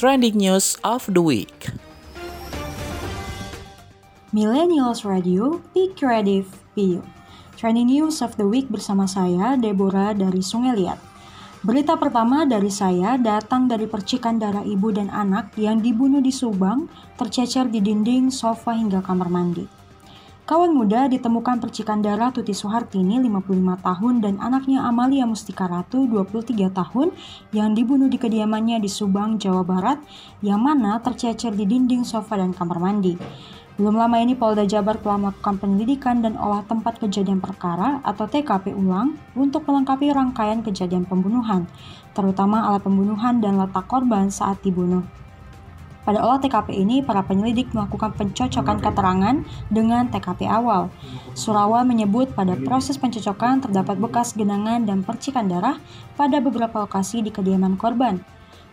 Trending News of the Week. Millennials Radio Peak Creative Video. Trending News of the Week bersama saya, Deborah dari Sungai Liat. Berita pertama dari saya datang dari percikan darah ibu dan anak yang dibunuh di Subang, tercecer di dinding, sofa hingga kamar mandi. Kawan muda ditemukan percikan darah Tuti Suhartini 55 tahun dan anaknya Amalia Mustika Ratu 23 tahun yang dibunuh di kediamannya di Subang, Jawa Barat yang mana tercecer di dinding sofa dan kamar mandi. Belum lama ini Polda Jabar telah melakukan penyelidikan dan olah tempat kejadian perkara atau TKP ulang untuk melengkapi rangkaian kejadian pembunuhan, terutama alat pembunuhan dan letak korban saat dibunuh. Pada olah TKP ini, para penyelidik melakukan pencocokan keterangan dengan TKP awal. Surawa menyebut pada proses pencocokan terdapat bekas genangan dan percikan darah pada beberapa lokasi di kediaman korban.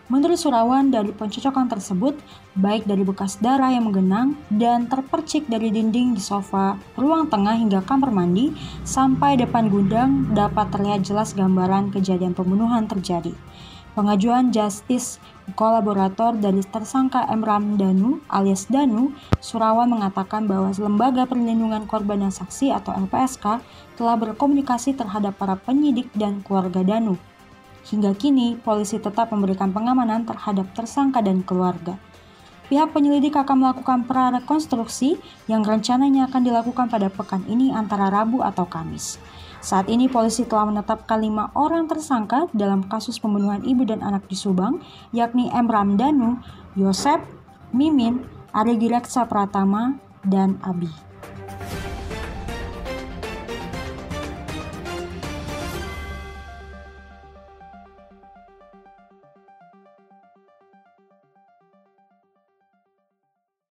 Menurut Surawan, dari pencocokan tersebut, baik dari bekas darah yang menggenang dan terpercik dari dinding di sofa, ruang tengah hingga kamar mandi, sampai depan gudang dapat terlihat jelas gambaran kejadian pembunuhan terjadi. Pengajuan justice kolaborator dari tersangka Emram Danu alias Danu, Surawan mengatakan bahwa Lembaga Perlindungan Korban dan Saksi atau LPSK telah berkomunikasi terhadap para penyidik dan keluarga Danu. Hingga kini, polisi tetap memberikan pengamanan terhadap tersangka dan keluarga. Pihak penyelidik akan melakukan prarekonstruksi yang rencananya akan dilakukan pada pekan ini antara Rabu atau Kamis. Saat ini polisi telah menetapkan lima orang tersangka dalam kasus pembunuhan ibu dan anak di Subang, yakni M. Ramdanu, Yosep, Mimin, Ari Gireksa Pratama, dan Abi.